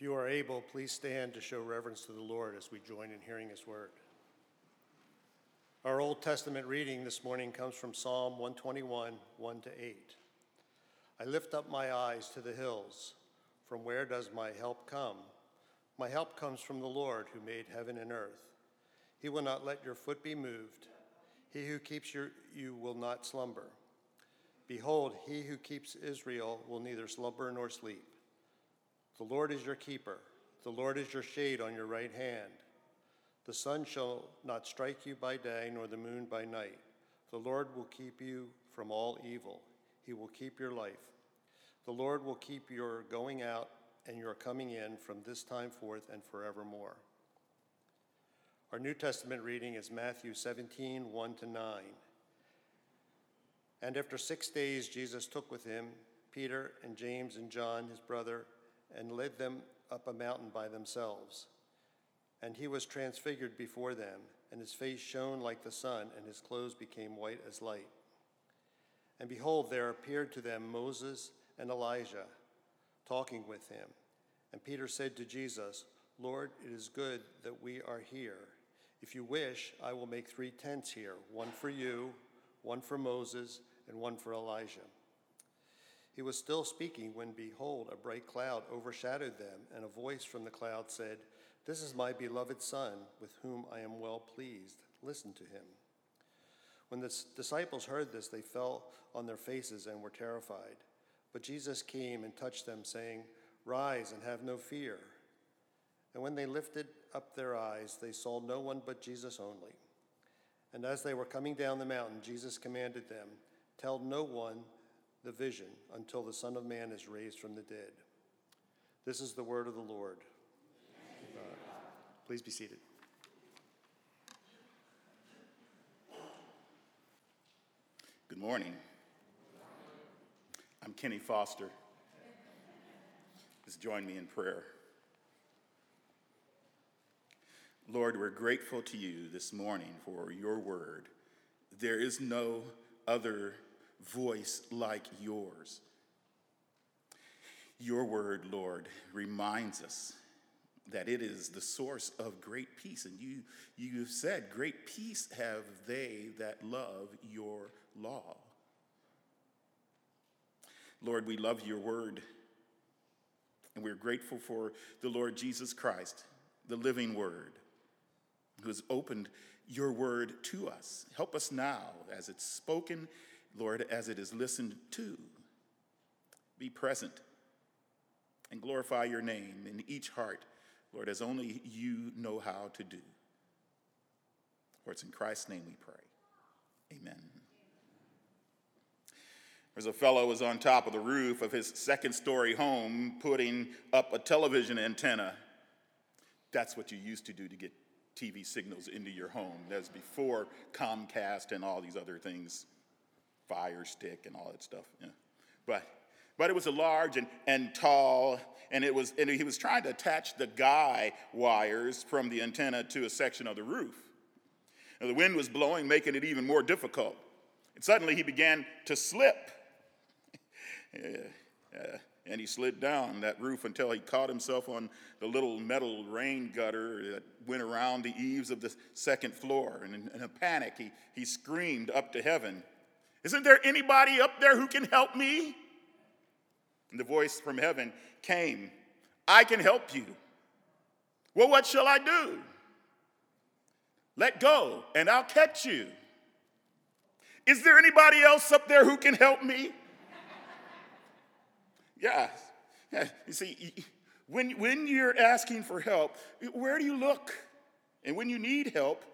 If you are able, please stand to show reverence to the Lord as we join in hearing his word. Our Old Testament reading this morning comes from Psalm 121, 1 to 8. I lift up my eyes to the hills. From where does my help come? My help comes from the Lord who made heaven and earth. He will not let your foot be moved. He who keeps your, you will not slumber. Behold, he who keeps Israel will neither slumber nor sleep. The Lord is your keeper. The Lord is your shade on your right hand. The sun shall not strike you by day, nor the moon by night. The Lord will keep you from all evil. He will keep your life. The Lord will keep your going out and your coming in from this time forth and forevermore. Our New Testament reading is Matthew 17, 1 to 9. And after six days, Jesus took with him Peter and James and John, his brother, and led them up a mountain by themselves. And he was transfigured before them, and his face shone like the sun, and his clothes became white as light. And behold, there appeared to them Moses and Elijah talking with him. And Peter said to Jesus, Lord, it is good that we are here. If you wish, I will make three tents here one for you, one for Moses, and one for Elijah. He was still speaking when, behold, a bright cloud overshadowed them, and a voice from the cloud said, This is my beloved Son, with whom I am well pleased. Listen to him. When the disciples heard this, they fell on their faces and were terrified. But Jesus came and touched them, saying, Rise and have no fear. And when they lifted up their eyes, they saw no one but Jesus only. And as they were coming down the mountain, Jesus commanded them, Tell no one the vision until the Son of Man is raised from the dead. This is the word of the Lord. Uh, please be seated. Good morning. I'm Kenny Foster. Just join me in prayer. Lord, we're grateful to you this morning for your word. There is no other voice like yours. Your word, Lord, reminds us that it is the source of great peace. And you, you have said, Great peace have they that love your law. Lord, we love your word. And we're grateful for the Lord Jesus Christ, the living word, who has opened your word to us. Help us now as it's spoken Lord, as it is listened to. Be present and glorify your name in each heart, Lord, as only you know how to do. For it's in Christ's name we pray. Amen. There's a fellow was on top of the roof of his second story home putting up a television antenna. That's what you used to do to get TV signals into your home. That's before Comcast and all these other things fire stick and all that stuff. Yeah. But, but it was a large and, and tall, and, it was, and he was trying to attach the guy wires from the antenna to a section of the roof. And the wind was blowing, making it even more difficult. And suddenly he began to slip. yeah, yeah. And he slid down that roof until he caught himself on the little metal rain gutter that went around the eaves of the second floor. And in, in a panic, he, he screamed up to heaven. Isn't there anybody up there who can help me? And the voice from heaven came, I can help you. Well, what shall I do? Let go, and I'll catch you. Is there anybody else up there who can help me? yeah. yeah. You see, when, when you're asking for help, where do you look? And when you need help,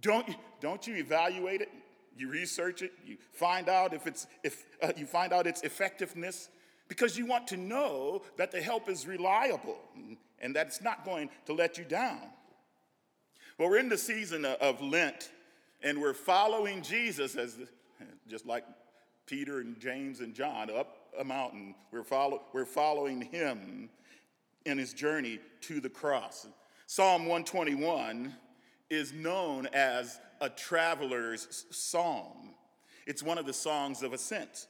don't, don't you evaluate it? You research it, you find out if it's if uh, you find out its effectiveness because you want to know that the help is reliable and that it's not going to let you down. Well, we're in the season of Lent and we're following Jesus as just like Peter and James and John up a mountain. We're, follow, we're following him in his journey to the cross. Psalm 121 is known as a traveler's psalm. It's one of the songs of ascent.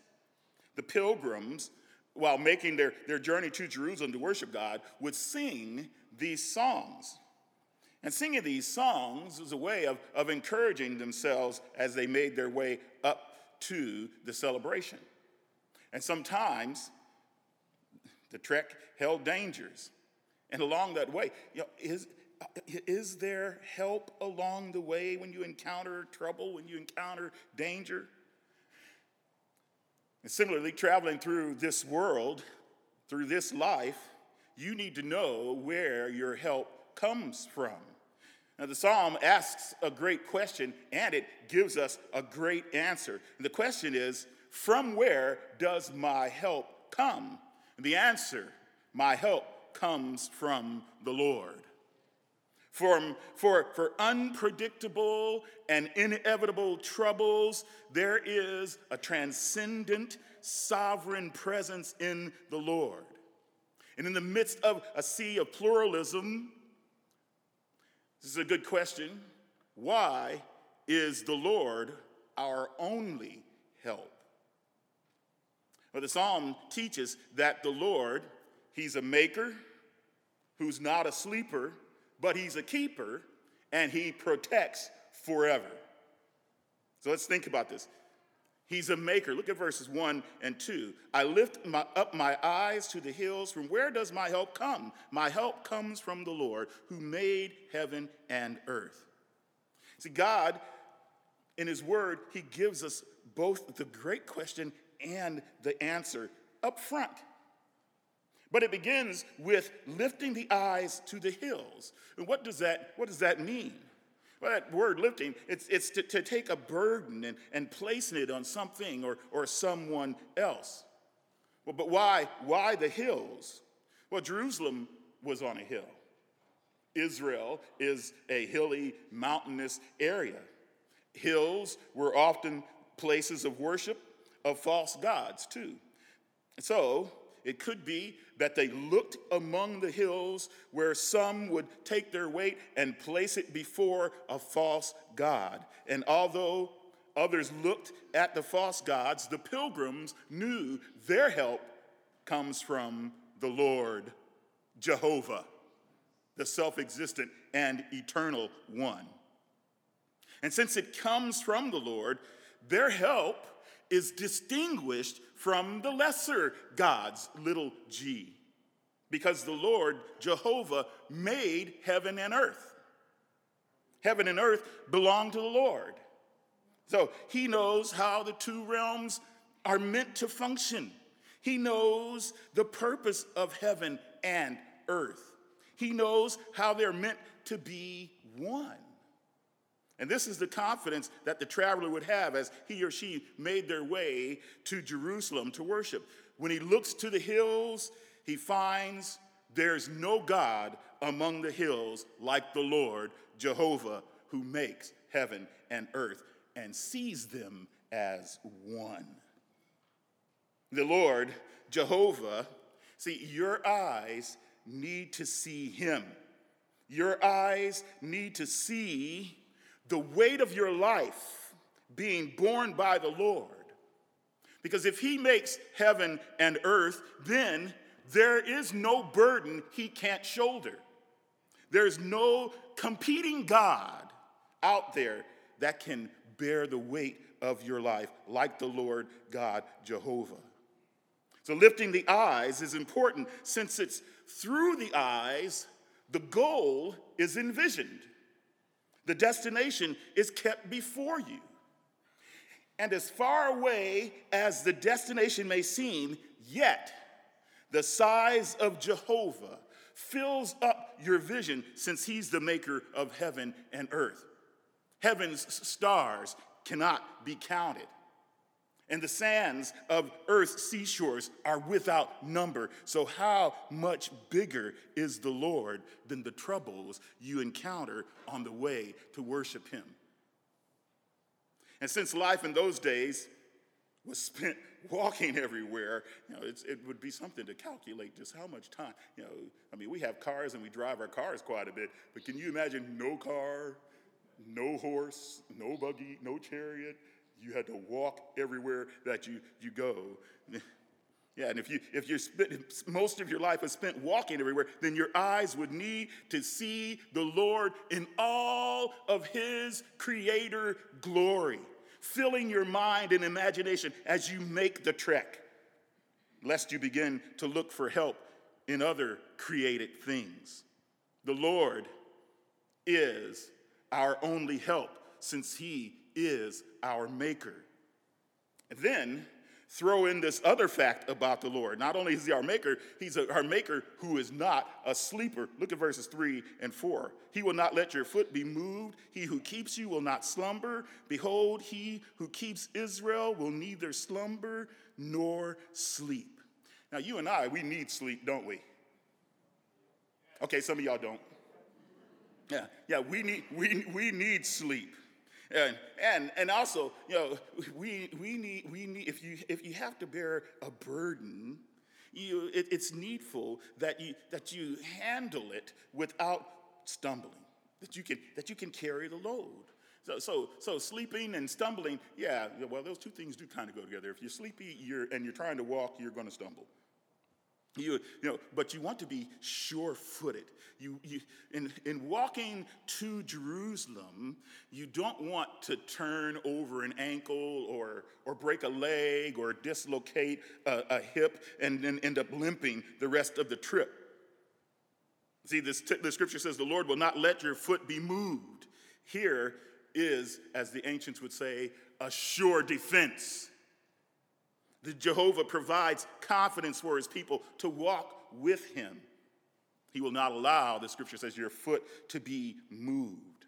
The pilgrims while making their, their journey to Jerusalem to worship God, would sing these songs. And singing these songs was a way of, of encouraging themselves as they made their way up to the celebration. And sometimes the trek held dangers. And along that way, you know, is, is there help along the way when you encounter trouble, when you encounter danger? And similarly, traveling through this world, through this life, you need to know where your help comes from. Now, the psalm asks a great question and it gives us a great answer. And the question is From where does my help come? And the answer, my help comes from the Lord. For, for, for unpredictable and inevitable troubles, there is a transcendent, sovereign presence in the Lord. And in the midst of a sea of pluralism, this is a good question. Why is the Lord our only help? Well, the psalm teaches that the Lord, He's a maker who's not a sleeper, but He's a keeper and He protects forever. So let's think about this. He's a maker. Look at verses 1 and 2. I lift my, up my eyes to the hills. From where does my help come? My help comes from the Lord who made heaven and earth. See, God, in His Word, He gives us both the great question and the answer up front. But it begins with lifting the eyes to the hills. And what does that, what does that mean? Well, that word lifting, it's, it's to, to take a burden and, and placing it on something or, or someone else. Well, but why, why the hills? Well, Jerusalem was on a hill. Israel is a hilly, mountainous area. Hills were often places of worship of false gods, too. So, it could be that they looked among the hills where some would take their weight and place it before a false god. And although others looked at the false gods, the pilgrims knew their help comes from the Lord, Jehovah, the self existent and eternal one. And since it comes from the Lord, their help is distinguished from the lesser gods, little g, because the Lord, Jehovah, made heaven and earth. Heaven and earth belong to the Lord. So he knows how the two realms are meant to function. He knows the purpose of heaven and earth. He knows how they're meant to be one. And this is the confidence that the traveler would have as he or she made their way to Jerusalem to worship. When he looks to the hills, he finds there's no God among the hills like the Lord, Jehovah, who makes heaven and earth and sees them as one. The Lord, Jehovah, see, your eyes need to see him. Your eyes need to see the weight of your life being borne by the Lord. Because if He makes heaven and earth, then there is no burden He can't shoulder. There's no competing God out there that can bear the weight of your life like the Lord God Jehovah. So, lifting the eyes is important since it's through the eyes the goal is envisioned. The destination is kept before you. And as far away as the destination may seem, yet the size of Jehovah fills up your vision since he's the maker of heaven and earth. Heaven's stars cannot be counted and the sands of earth's seashores are without number. So, how much bigger is the Lord than the troubles you encounter on the way to worship Him? And since life in those days was spent walking everywhere, you know, it would be something to calculate just how much time. You know, I mean, we have cars and we drive our cars quite a bit, but can you imagine no car, no horse, no buggy, no chariot? You had to walk everywhere that you, you go. Yeah, and if you if you spent most of your life is spent walking everywhere, then your eyes would need to see the Lord in all of his creator glory, filling your mind and imagination as you make the trek, lest you begin to look for help in other created things. The Lord is our only help since he is our maker. And then throw in this other fact about the Lord. Not only is he our maker, he's a, our maker who is not a sleeper. Look at verses 3 and 4. He will not let your foot be moved. He who keeps you will not slumber. Behold, he who keeps Israel will neither slumber nor sleep. Now, you and I, we need sleep, don't we? Okay, some of y'all don't. Yeah, yeah, we need, we, we need sleep. And, and, and also, you know, we, we, need, we need, if you, if you have to bear a burden, you, it, it's needful that you, that you handle it without stumbling, that you can, that you can carry the load. So, so, so sleeping and stumbling, yeah, well, those two things do kind of go together. If you're sleepy you're, and you're trying to walk, you're going to stumble. You, you know, but you want to be sure footed. You, you, in, in walking to Jerusalem, you don't want to turn over an ankle or, or break a leg or dislocate a, a hip and then end up limping the rest of the trip. See, this t- the scripture says, The Lord will not let your foot be moved. Here is, as the ancients would say, a sure defense. The Jehovah provides confidence for his people to walk with him. He will not allow, the scripture says, your foot to be moved.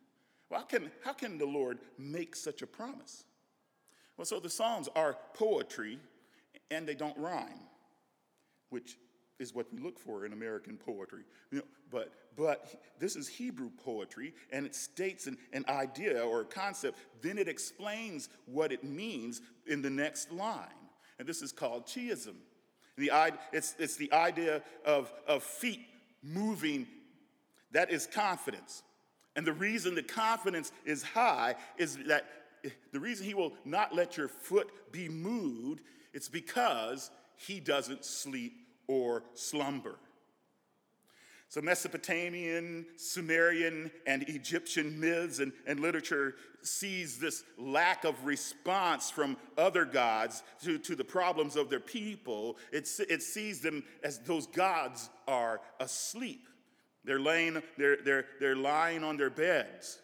Well, how can, how can the Lord make such a promise? Well, so the Psalms are poetry and they don't rhyme, which is what we look for in American poetry. You know, but, but this is Hebrew poetry, and it states an, an idea or a concept, then it explains what it means in the next line. And this is called chiasm. The, it's, it's the idea of, of feet moving. That is confidence. And the reason the confidence is high is that the reason he will not let your foot be moved, it's because he doesn't sleep or slumber. So, Mesopotamian, Sumerian, and Egyptian myths and, and literature sees this lack of response from other gods to, to the problems of their people. It, it sees them as those gods are asleep. They're, laying, they're, they're, they're lying on their beds.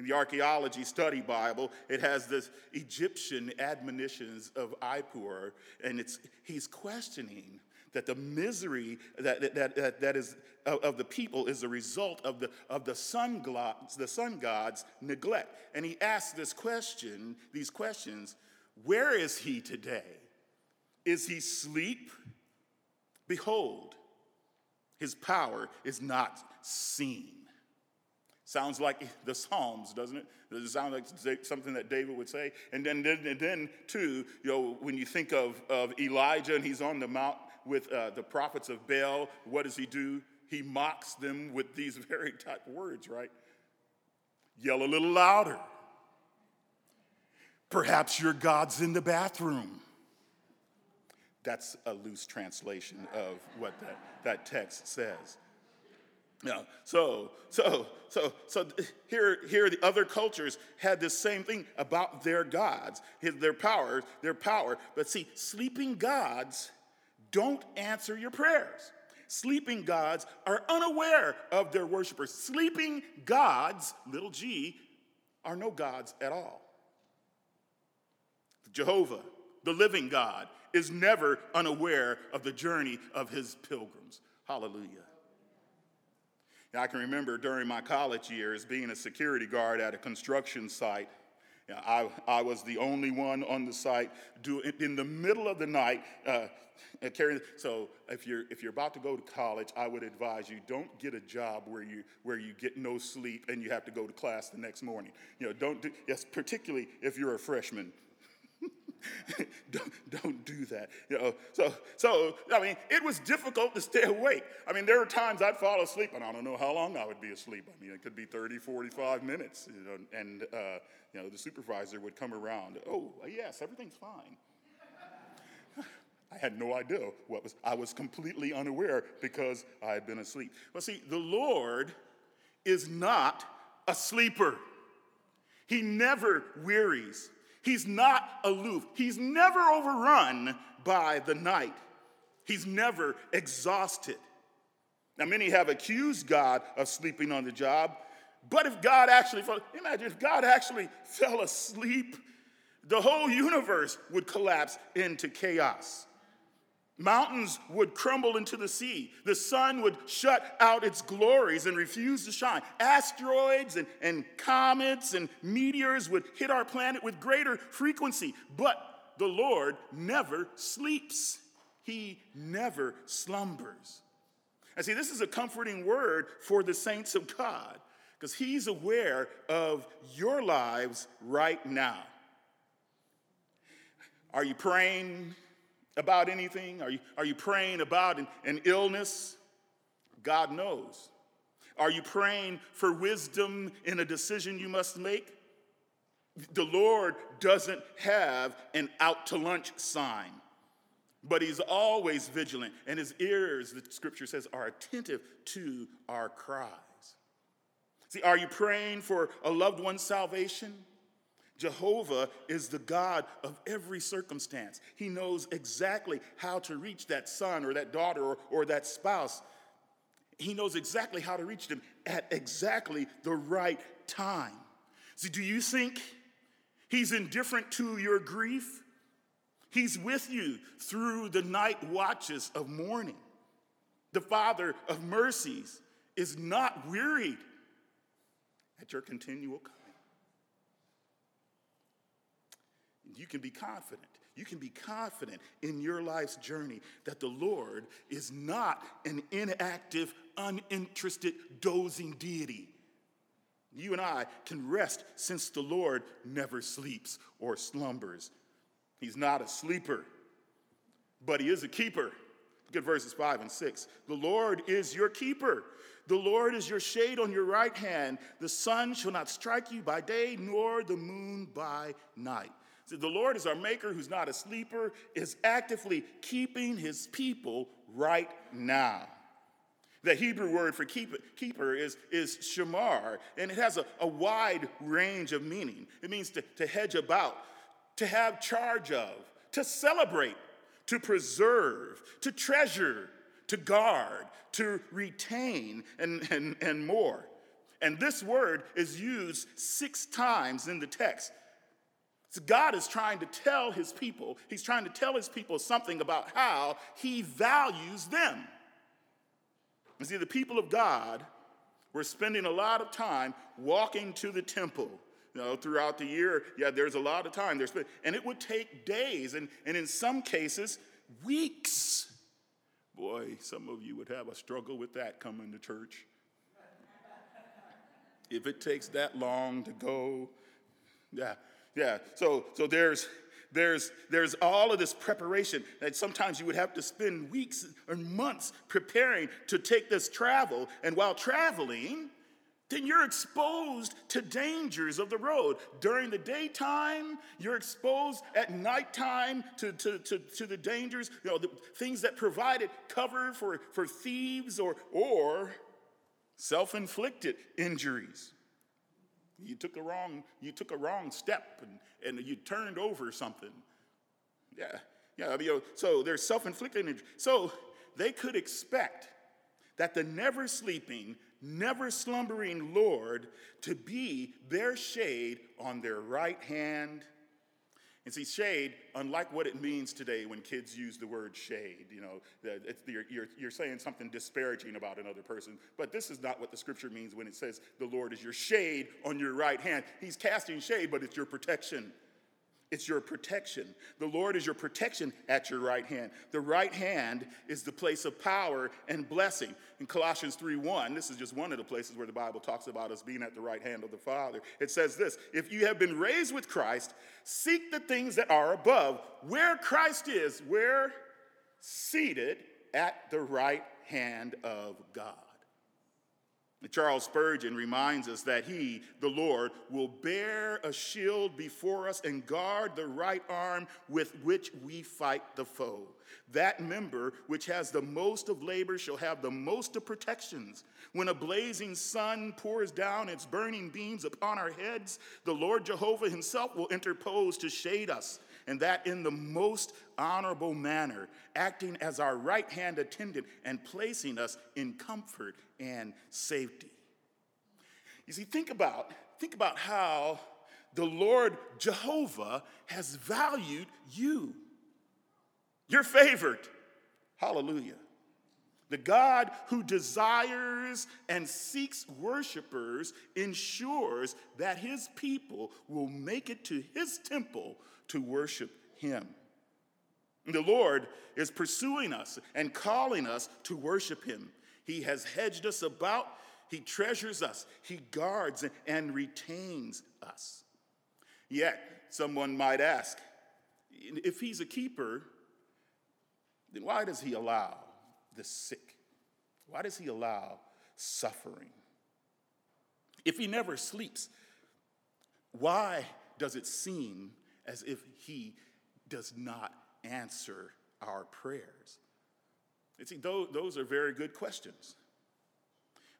In the archaeology study Bible, it has this Egyptian admonitions of Ipuwer, and it's, he's questioning that the misery that, that, that, that is of, of, the people is a result of the, of the sun, gods, the sun god's neglect. And he asks this question, these questions, where is he today? Is he sleep? Behold, his power is not seen. Sounds like the Psalms, doesn't it? Does it sound like something that David would say? And then, and then too, you know, when you think of, of Elijah and he's on the mount with uh, the prophets of Baal, what does he do? He mocks them with these very type words, right? Yell a little louder. Perhaps your God's in the bathroom. That's a loose translation of what that, that text says. Yeah, so, so, so, so here, here the other cultures had this same thing about their gods, their power, their power. But see, sleeping gods don't answer your prayers. Sleeping gods are unaware of their worshipers. Sleeping gods, little g, are no gods at all. Jehovah, the living God, is never unaware of the journey of his pilgrims. Hallelujah. Now, I can remember during my college years being a security guard at a construction site I, I was the only one on the site do, in the middle of the night. Uh, carrying, so if you're, if you're about to go to college, I would advise you don't get a job where you, where you get no sleep and you have to go to class the next morning. You know, don't do, yes, particularly if you're a freshman. don't, don't do that. You know, so, so, I mean, it was difficult to stay awake. I mean, there were times I'd fall asleep, and I don't know how long I would be asleep. I mean, it could be 30, 45 minutes, you know, and, uh, you know, the supervisor would come around. Oh, yes, everything's fine. I had no idea what was, I was completely unaware because I had been asleep. Well, see, the Lord is not a sleeper. He never wearies. He's not aloof. He's never overrun by the night. He's never exhausted. Now, many have accused God of sleeping on the job, but if God actually fell, imagine if God actually fell asleep, the whole universe would collapse into chaos. Mountains would crumble into the sea. The sun would shut out its glories and refuse to shine. Asteroids and, and comets and meteors would hit our planet with greater frequency. But the Lord never sleeps, He never slumbers. And see, this is a comforting word for the saints of God because He's aware of your lives right now. Are you praying about anything? Are you, are you praying about an, an illness? God knows. Are you praying for wisdom in a decision you must make? The Lord doesn't have an out to lunch sign, but He's always vigilant, and His ears, the scripture says, are attentive to our cries. See, are you praying for a loved one's salvation? Jehovah is the God of every circumstance. He knows exactly how to reach that son or that daughter or, or that spouse. He knows exactly how to reach them at exactly the right time. See, do you think he's indifferent to your grief? He's with you through the night watches of mourning. The Father of mercies is not wearied at your continual coming. You can be confident. You can be confident in your life's journey that the Lord is not an inactive, uninterested, dozing deity. You and I can rest since the Lord never sleeps or slumbers. He's not a sleeper, but He is a keeper. Look at verses 5 and 6. The Lord is your keeper. The Lord is your shade on your right hand. The sun shall not strike you by day, nor the moon by night. The Lord is our maker who's not a sleeper, is actively keeping his people right now. The Hebrew word for keep, keeper is, is shamar, and it has a, a wide range of meaning. It means to, to hedge about, to have charge of, to celebrate, to preserve, to treasure, to guard, to retain, and, and, and more. And this word is used six times in the text. So God is trying to tell his people, he's trying to tell his people something about how he values them. You see, the people of God were spending a lot of time walking to the temple. You know, throughout the year, yeah, there's a lot of time. There's, and it would take days, and, and in some cases, weeks. Boy, some of you would have a struggle with that coming to church. if it takes that long to go, yeah, yeah. So so there's there's there's all of this preparation that sometimes you would have to spend weeks or months preparing to take this travel. And while traveling, then you're exposed to dangers of the road. During the daytime, you're exposed at nighttime to, to, to, to the dangers, you know, the things that provided cover for, for thieves or, or self inflicted injuries. You took a wrong, you took a wrong step and, and you turned over something. Yeah, yeah. You know, so there's self-inflicted injury. So they could expect that the never sleeping, never slumbering Lord to be their shade on their right hand and see, shade, unlike what it means today when kids use the word shade, you know, you're, you're, you're, saying something disparaging about another person. But this is not what the scripture means when it says the Lord is your shade on your right hand. He's casting shade, but it's your protection. It's your protection. The Lord is your protection at your right hand. The right hand is the place of power and blessing. In Colossians 3:1, this is just one of the places where the Bible talks about us being at the right hand of the Father. It says this: If you have been raised with Christ, seek the things that are above, where Christ is, where seated at the right hand of God. Charles Spurgeon reminds us that he, the Lord, will bear a shield before us and guard the right arm with which we fight the foe. That member which has the most of labor shall have the most of protections. When a blazing sun pours down its burning beams upon our heads, the Lord Jehovah himself will interpose to shade us, and that in the most honorable manner, acting as our right hand attendant and placing us in comfort and safety. You see, think about, think about how the Lord Jehovah has valued you. You're favored. Hallelujah. The God who desires and seeks worshipers ensures that his people will make it to his temple to worship him. The Lord is pursuing us and calling us to worship him. He has hedged us about, He treasures us, He guards and retains us. Yet, someone might ask, if He's a keeper, then why does He allow the sick? Why does He allow suffering? If He never sleeps, why does it seem as if He does not answer our prayers? And see, those are very good questions.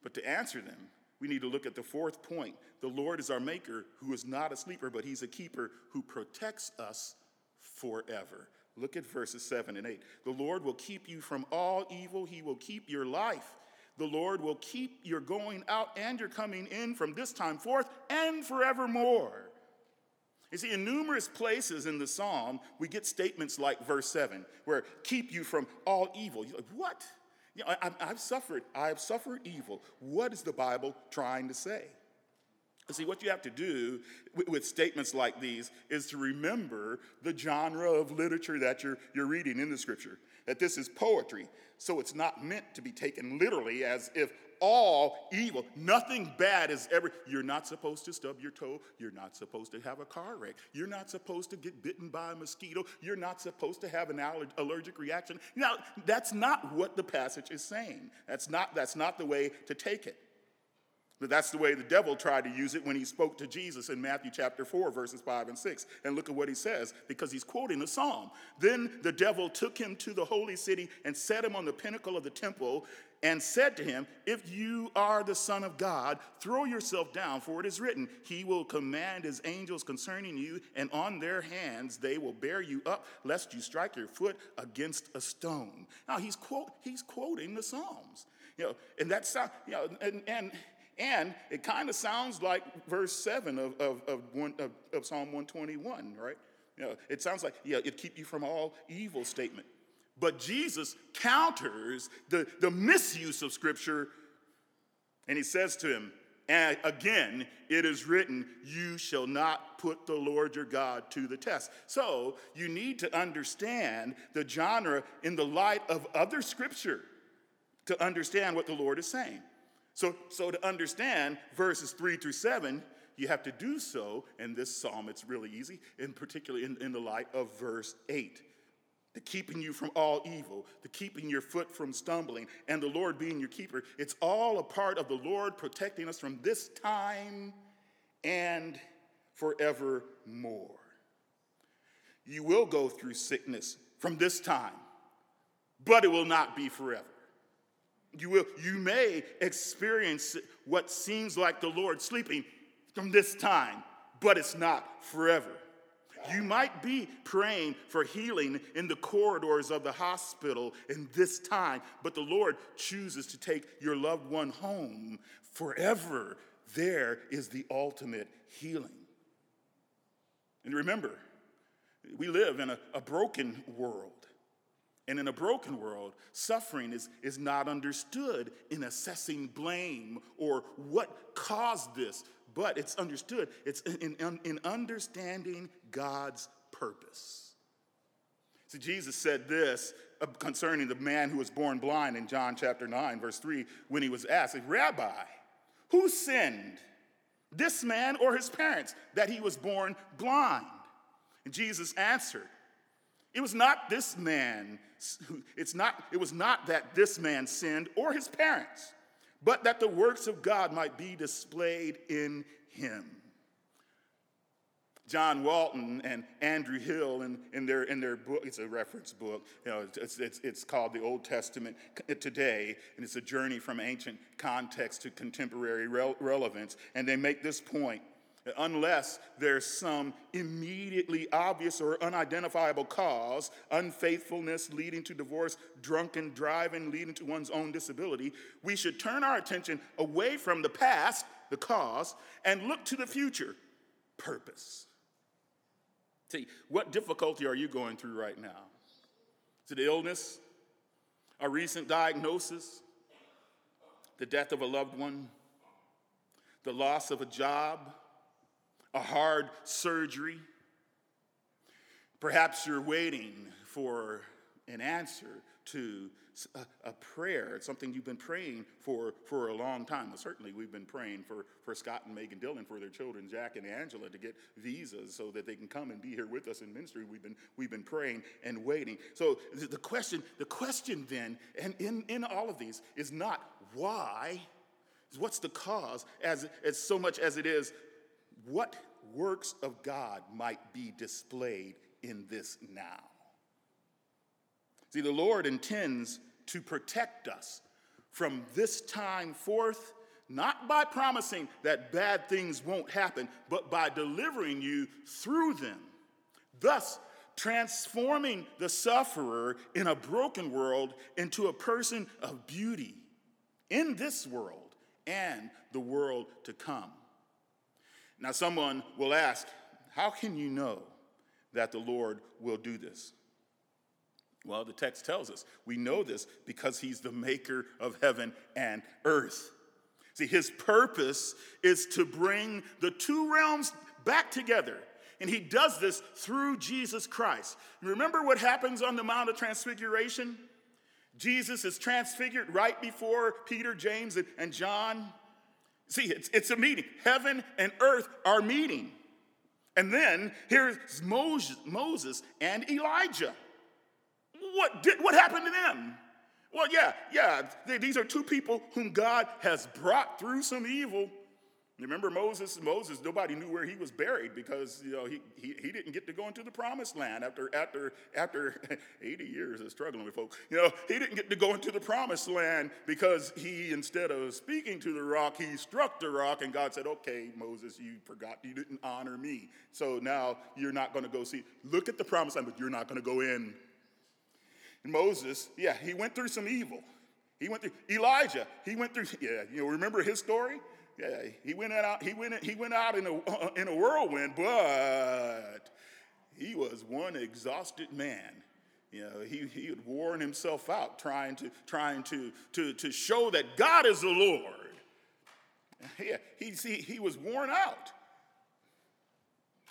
But to answer them, we need to look at the fourth point. The Lord is our maker who is not a sleeper, but he's a keeper who protects us forever. Look at verses 7 and 8. The Lord will keep you from all evil, he will keep your life. The Lord will keep your going out and your coming in from this time forth and forevermore. You see, in numerous places in the psalm, we get statements like verse 7, where keep you from all evil. You're like, what? You know, I, have suffered, I have suffered evil. What is the Bible trying to say? You see, what you have to do with, with, statements like these is to remember the genre of literature that you're, you're reading in the scripture, that this is poetry. So it's not meant to be taken literally as if all evil. Nothing bad is ever. You're not supposed to stub your toe. You're not supposed to have a car wreck. You're not supposed to get bitten by a mosquito. You're not supposed to have an allergic reaction. Now, that's not what the passage is saying. That's not, that's not the way to take it. But that's the way the devil tried to use it when he spoke to Jesus in Matthew chapter 4, verses 5 and 6. And look at what he says, because he's quoting a psalm. Then the devil took him to the holy city and set him on the pinnacle of the temple and said to him, If you are the Son of God, throw yourself down, for it is written, He will command His angels concerning you, and on their hands they will bear you up, lest you strike your foot against a stone. Now he's, quote, he's quoting the Psalms. You know, and that's, you know, and, and and it kind of sounds like verse 7 of, of, of, one, of, of Psalm 121, right? You know, it sounds like, yeah, it keep you from all evil statement. But Jesus counters the, the misuse of Scripture, and he says to him, and again, it is written, You shall not put the Lord your God to the test. So you need to understand the genre in the light of other scripture to understand what the Lord is saying. So, so to understand verses three through seven, you have to do so in this psalm. It's really easy, in particular in, in the light of verse eight. The keeping you from all evil, the keeping your foot from stumbling, and the Lord being your keeper. It's all a part of the Lord protecting us from this time and forevermore. You will go through sickness from this time, but it will not be forever. You, will, you may experience what seems like the Lord sleeping from this time, but it's not forever. You might be praying for healing in the corridors of the hospital in this time, but the Lord chooses to take your loved one home forever. There is the ultimate healing. And remember, we live in a, a broken world. And in a broken world, suffering is, is not understood in assessing blame or what caused this, but it's understood. It's in, in, in understanding God's purpose. See, Jesus said this uh, concerning the man who was born blind in John chapter 9, verse 3, when he was asked, Rabbi, who sinned, this man or his parents, that he was born blind? And Jesus answered, It was not this man it's not, it was not that this man sinned or his parents, but that the works of God might be displayed in him. John Walton and Andrew Hill in, in, their, in their book, it's a reference book, you know, it's, it's, it's called The Old Testament uh, Today, and it's a journey from ancient context to contemporary rel- relevance. And they make this point unless there's some immediately obvious or unidentifiable cause, unfaithfulness leading to divorce, drunken driving leading to one's own disability, we should turn our attention away from the past, the cause, and look to the future, purpose. See, what difficulty are you going through right now? Is it illness? A recent diagnosis? The death of a loved one? The loss of a job? A hard surgery? Perhaps you're waiting for an answer to a, a, prayer. It's something you've been praying for for a long time. Well, certainly, we've been praying for, for Scott and Megan Dillon for their children, Jack and Angela, to get visas so that they can come and be here with us in ministry. We've been, we've been praying and waiting. So the question, the question then, and in, in all of these, is not why, what's the cause, as, as so much as it is what works of God might be displayed in this now. See, the Lord intends to protect us from this time forth, not by promising that bad things won't happen, but by delivering you through them. Thus, transforming the sufferer in a broken world into a person of beauty in this world and the world to come. Now, someone will ask, How can you know that the Lord will do this? Well, the text tells us we know this because he's the maker of heaven and earth. See, his purpose is to bring the two realms back together. And he does this through Jesus Christ. Remember what happens on the Mount of Transfiguration? Jesus is transfigured right before Peter, James, and, John. See, it's, it's a meeting. Heaven and earth are meeting. And then here's Moses, Moses and Elijah what, did, what happened to them? Well, yeah, yeah, they, these are two people whom God has brought through some evil. Remember Moses? Moses, nobody knew where he was buried because you know he, he, he didn't get to go into the promised land after after after 80 years of struggling with folks. You know, he didn't get to go into the promised land because he instead of speaking to the rock, he struck the rock, and God said, Okay, Moses, you forgot you didn't honor me. So now you're not gonna go see. Look at the promised land, but you're not gonna go in. Moses, yeah, he went through some evil. He went through Elijah. He went through. Yeah, you know, remember his story? Yeah, he went out. He went. He went out in a uh, in a whirlwind, but he was one exhausted man. You know, he, he had worn himself out trying to trying to to to show that God is the Lord. Yeah, he, he, he was worn out.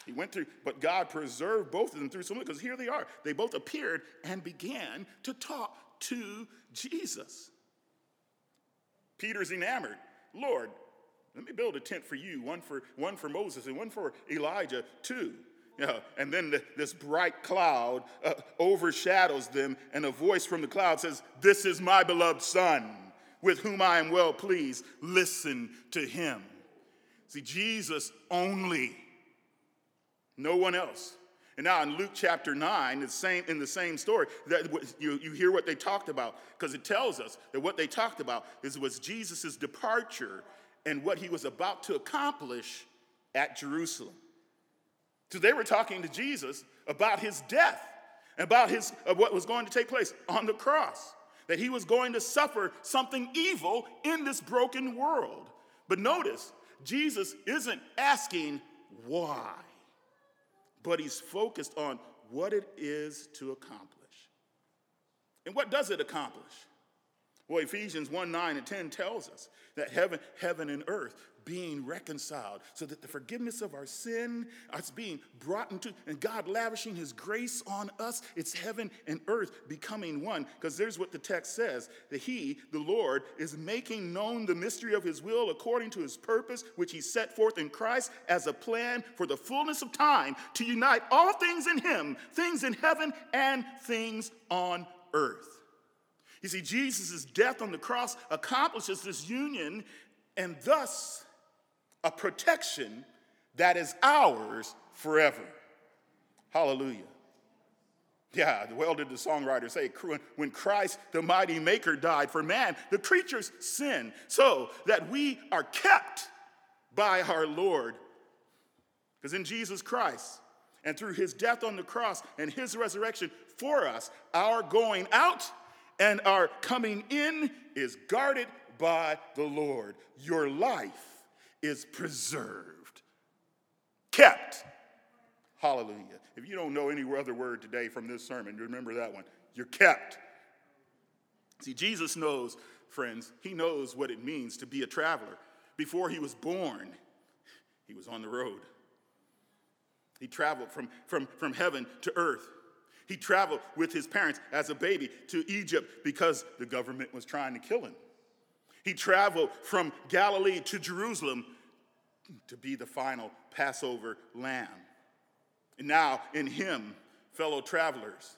He went through, but God preserved both of them through someone because here they are. They both appeared and began to talk to Jesus. Peter's enamored. Lord, let me build a tent for you, one for one for Moses and one for Elijah too. Know, and then the, this bright cloud uh, overshadows them, and a voice from the cloud says, This is my beloved Son, with whom I am well pleased. Listen to him. See, Jesus only no one else. And now in Luke chapter 9, the same, in the same story, that you, you hear what they talked about, because it tells us that what they talked about is was Jesus' departure and what he was about to accomplish at Jerusalem. So they were talking to Jesus about his death, about his, of what was going to take place on the cross, that he was going to suffer something evil in this broken world. But notice, Jesus isn't asking why but he's focused on what it is to accomplish. And what does it accomplish? Well, Ephesians 1 9 and 10 tells us that heaven, heaven and earth being reconciled so that the forgiveness of our sin is being brought into and god lavishing his grace on us it's heaven and earth becoming one. Because there's what the text says that he the lord is making known the mystery of his will according to his purpose which he set forth in christ as a plan for the fullness of time to unite all things in him things in heaven and things on earth You see, Jesus' death on the cross accomplishes this union and thus a protection that is ours forever. Hallelujah. Yeah, well did the songwriter say, when Christ, the mighty maker, died for man, the creature's sin, so that we are kept by our Lord. Because in Jesus Christ, and through his death on the cross and his resurrection for us, our going out and our coming in is guarded by the Lord. Your life is preserved, kept. Hallelujah. If you don't know any other word today from this sermon, remember that one. You're kept. See, Jesus knows, friends, he knows what it means to be a traveler. Before he was born, he was on the road. He traveled from, from, from heaven to earth. He traveled with his parents as a baby to Egypt because the government was trying to kill him. He traveled from Galilee to Jerusalem to be the final Passover lamb. And now, in him, fellow travelers,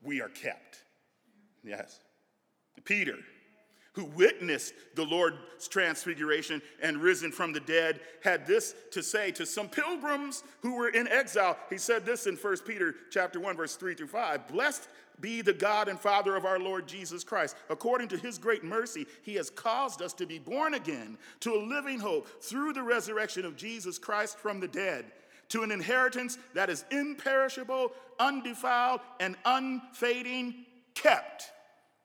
we are kept. Yes. Peter who witnessed the Lord's transfiguration and risen from the dead, had this to say to some pilgrims who were in exile. He said this in 1 Peter chapter 1, verse 3 through 5. Blessed be the God and Father of our Lord Jesus Christ. According to his great mercy, he has caused us to be born again to a living hope through the resurrection of Jesus Christ from the dead, to an inheritance that is imperishable, undefiled, and unfading, kept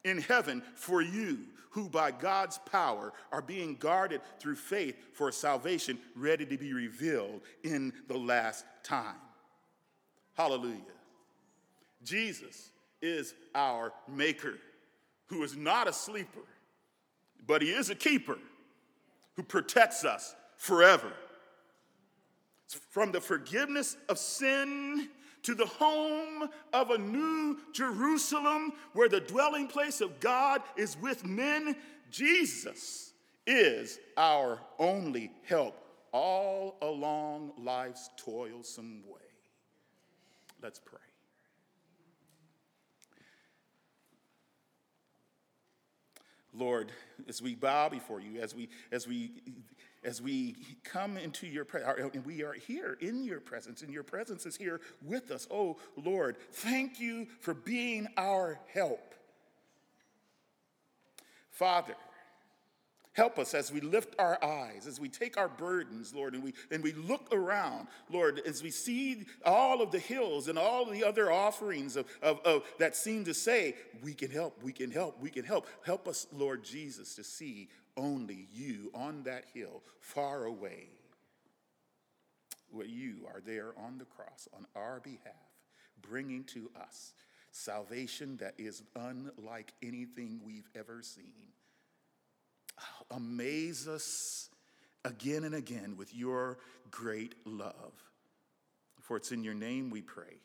in heaven for you who by God's power are being guarded through faith for salvation ready to be revealed in the last time. Hallelujah. Jesus is our maker, who is not a sleeper, but he is a keeper who protects us forever. From the forgiveness of sin to the home of a new Jerusalem where the dwelling place of God is with men. Jesus is our only help all along life's toilsome way. Let's pray. Lord, as we bow before you, as we, as we as we come into your presence, and we are here in your presence, and your presence is here with us. Oh, Lord, thank you for being our help. Father, help us as we lift our eyes, as we take our burdens, Lord, and we, and we look around, Lord, as we see all of the hills and all the other offerings of, of, of that seem to say, we can help, we can help, we can help. Help us, Lord Jesus, to see only you on that hill, far away, where you are there on the cross on our behalf, bringing to us salvation that is unlike anything we've ever seen. Amaze us again and again with your great love. For it's in your name we pray.